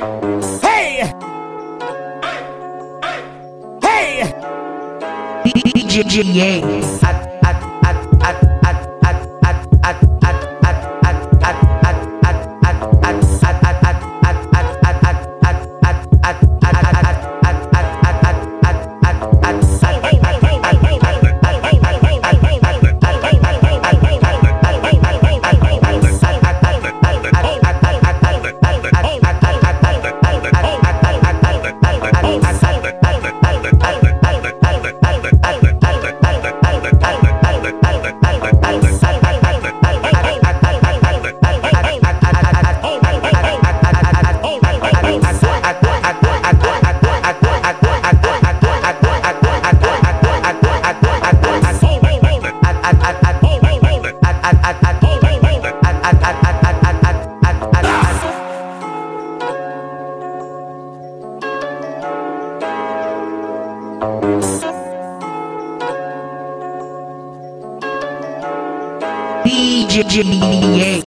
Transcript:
Hey! Hey! DJA. DJ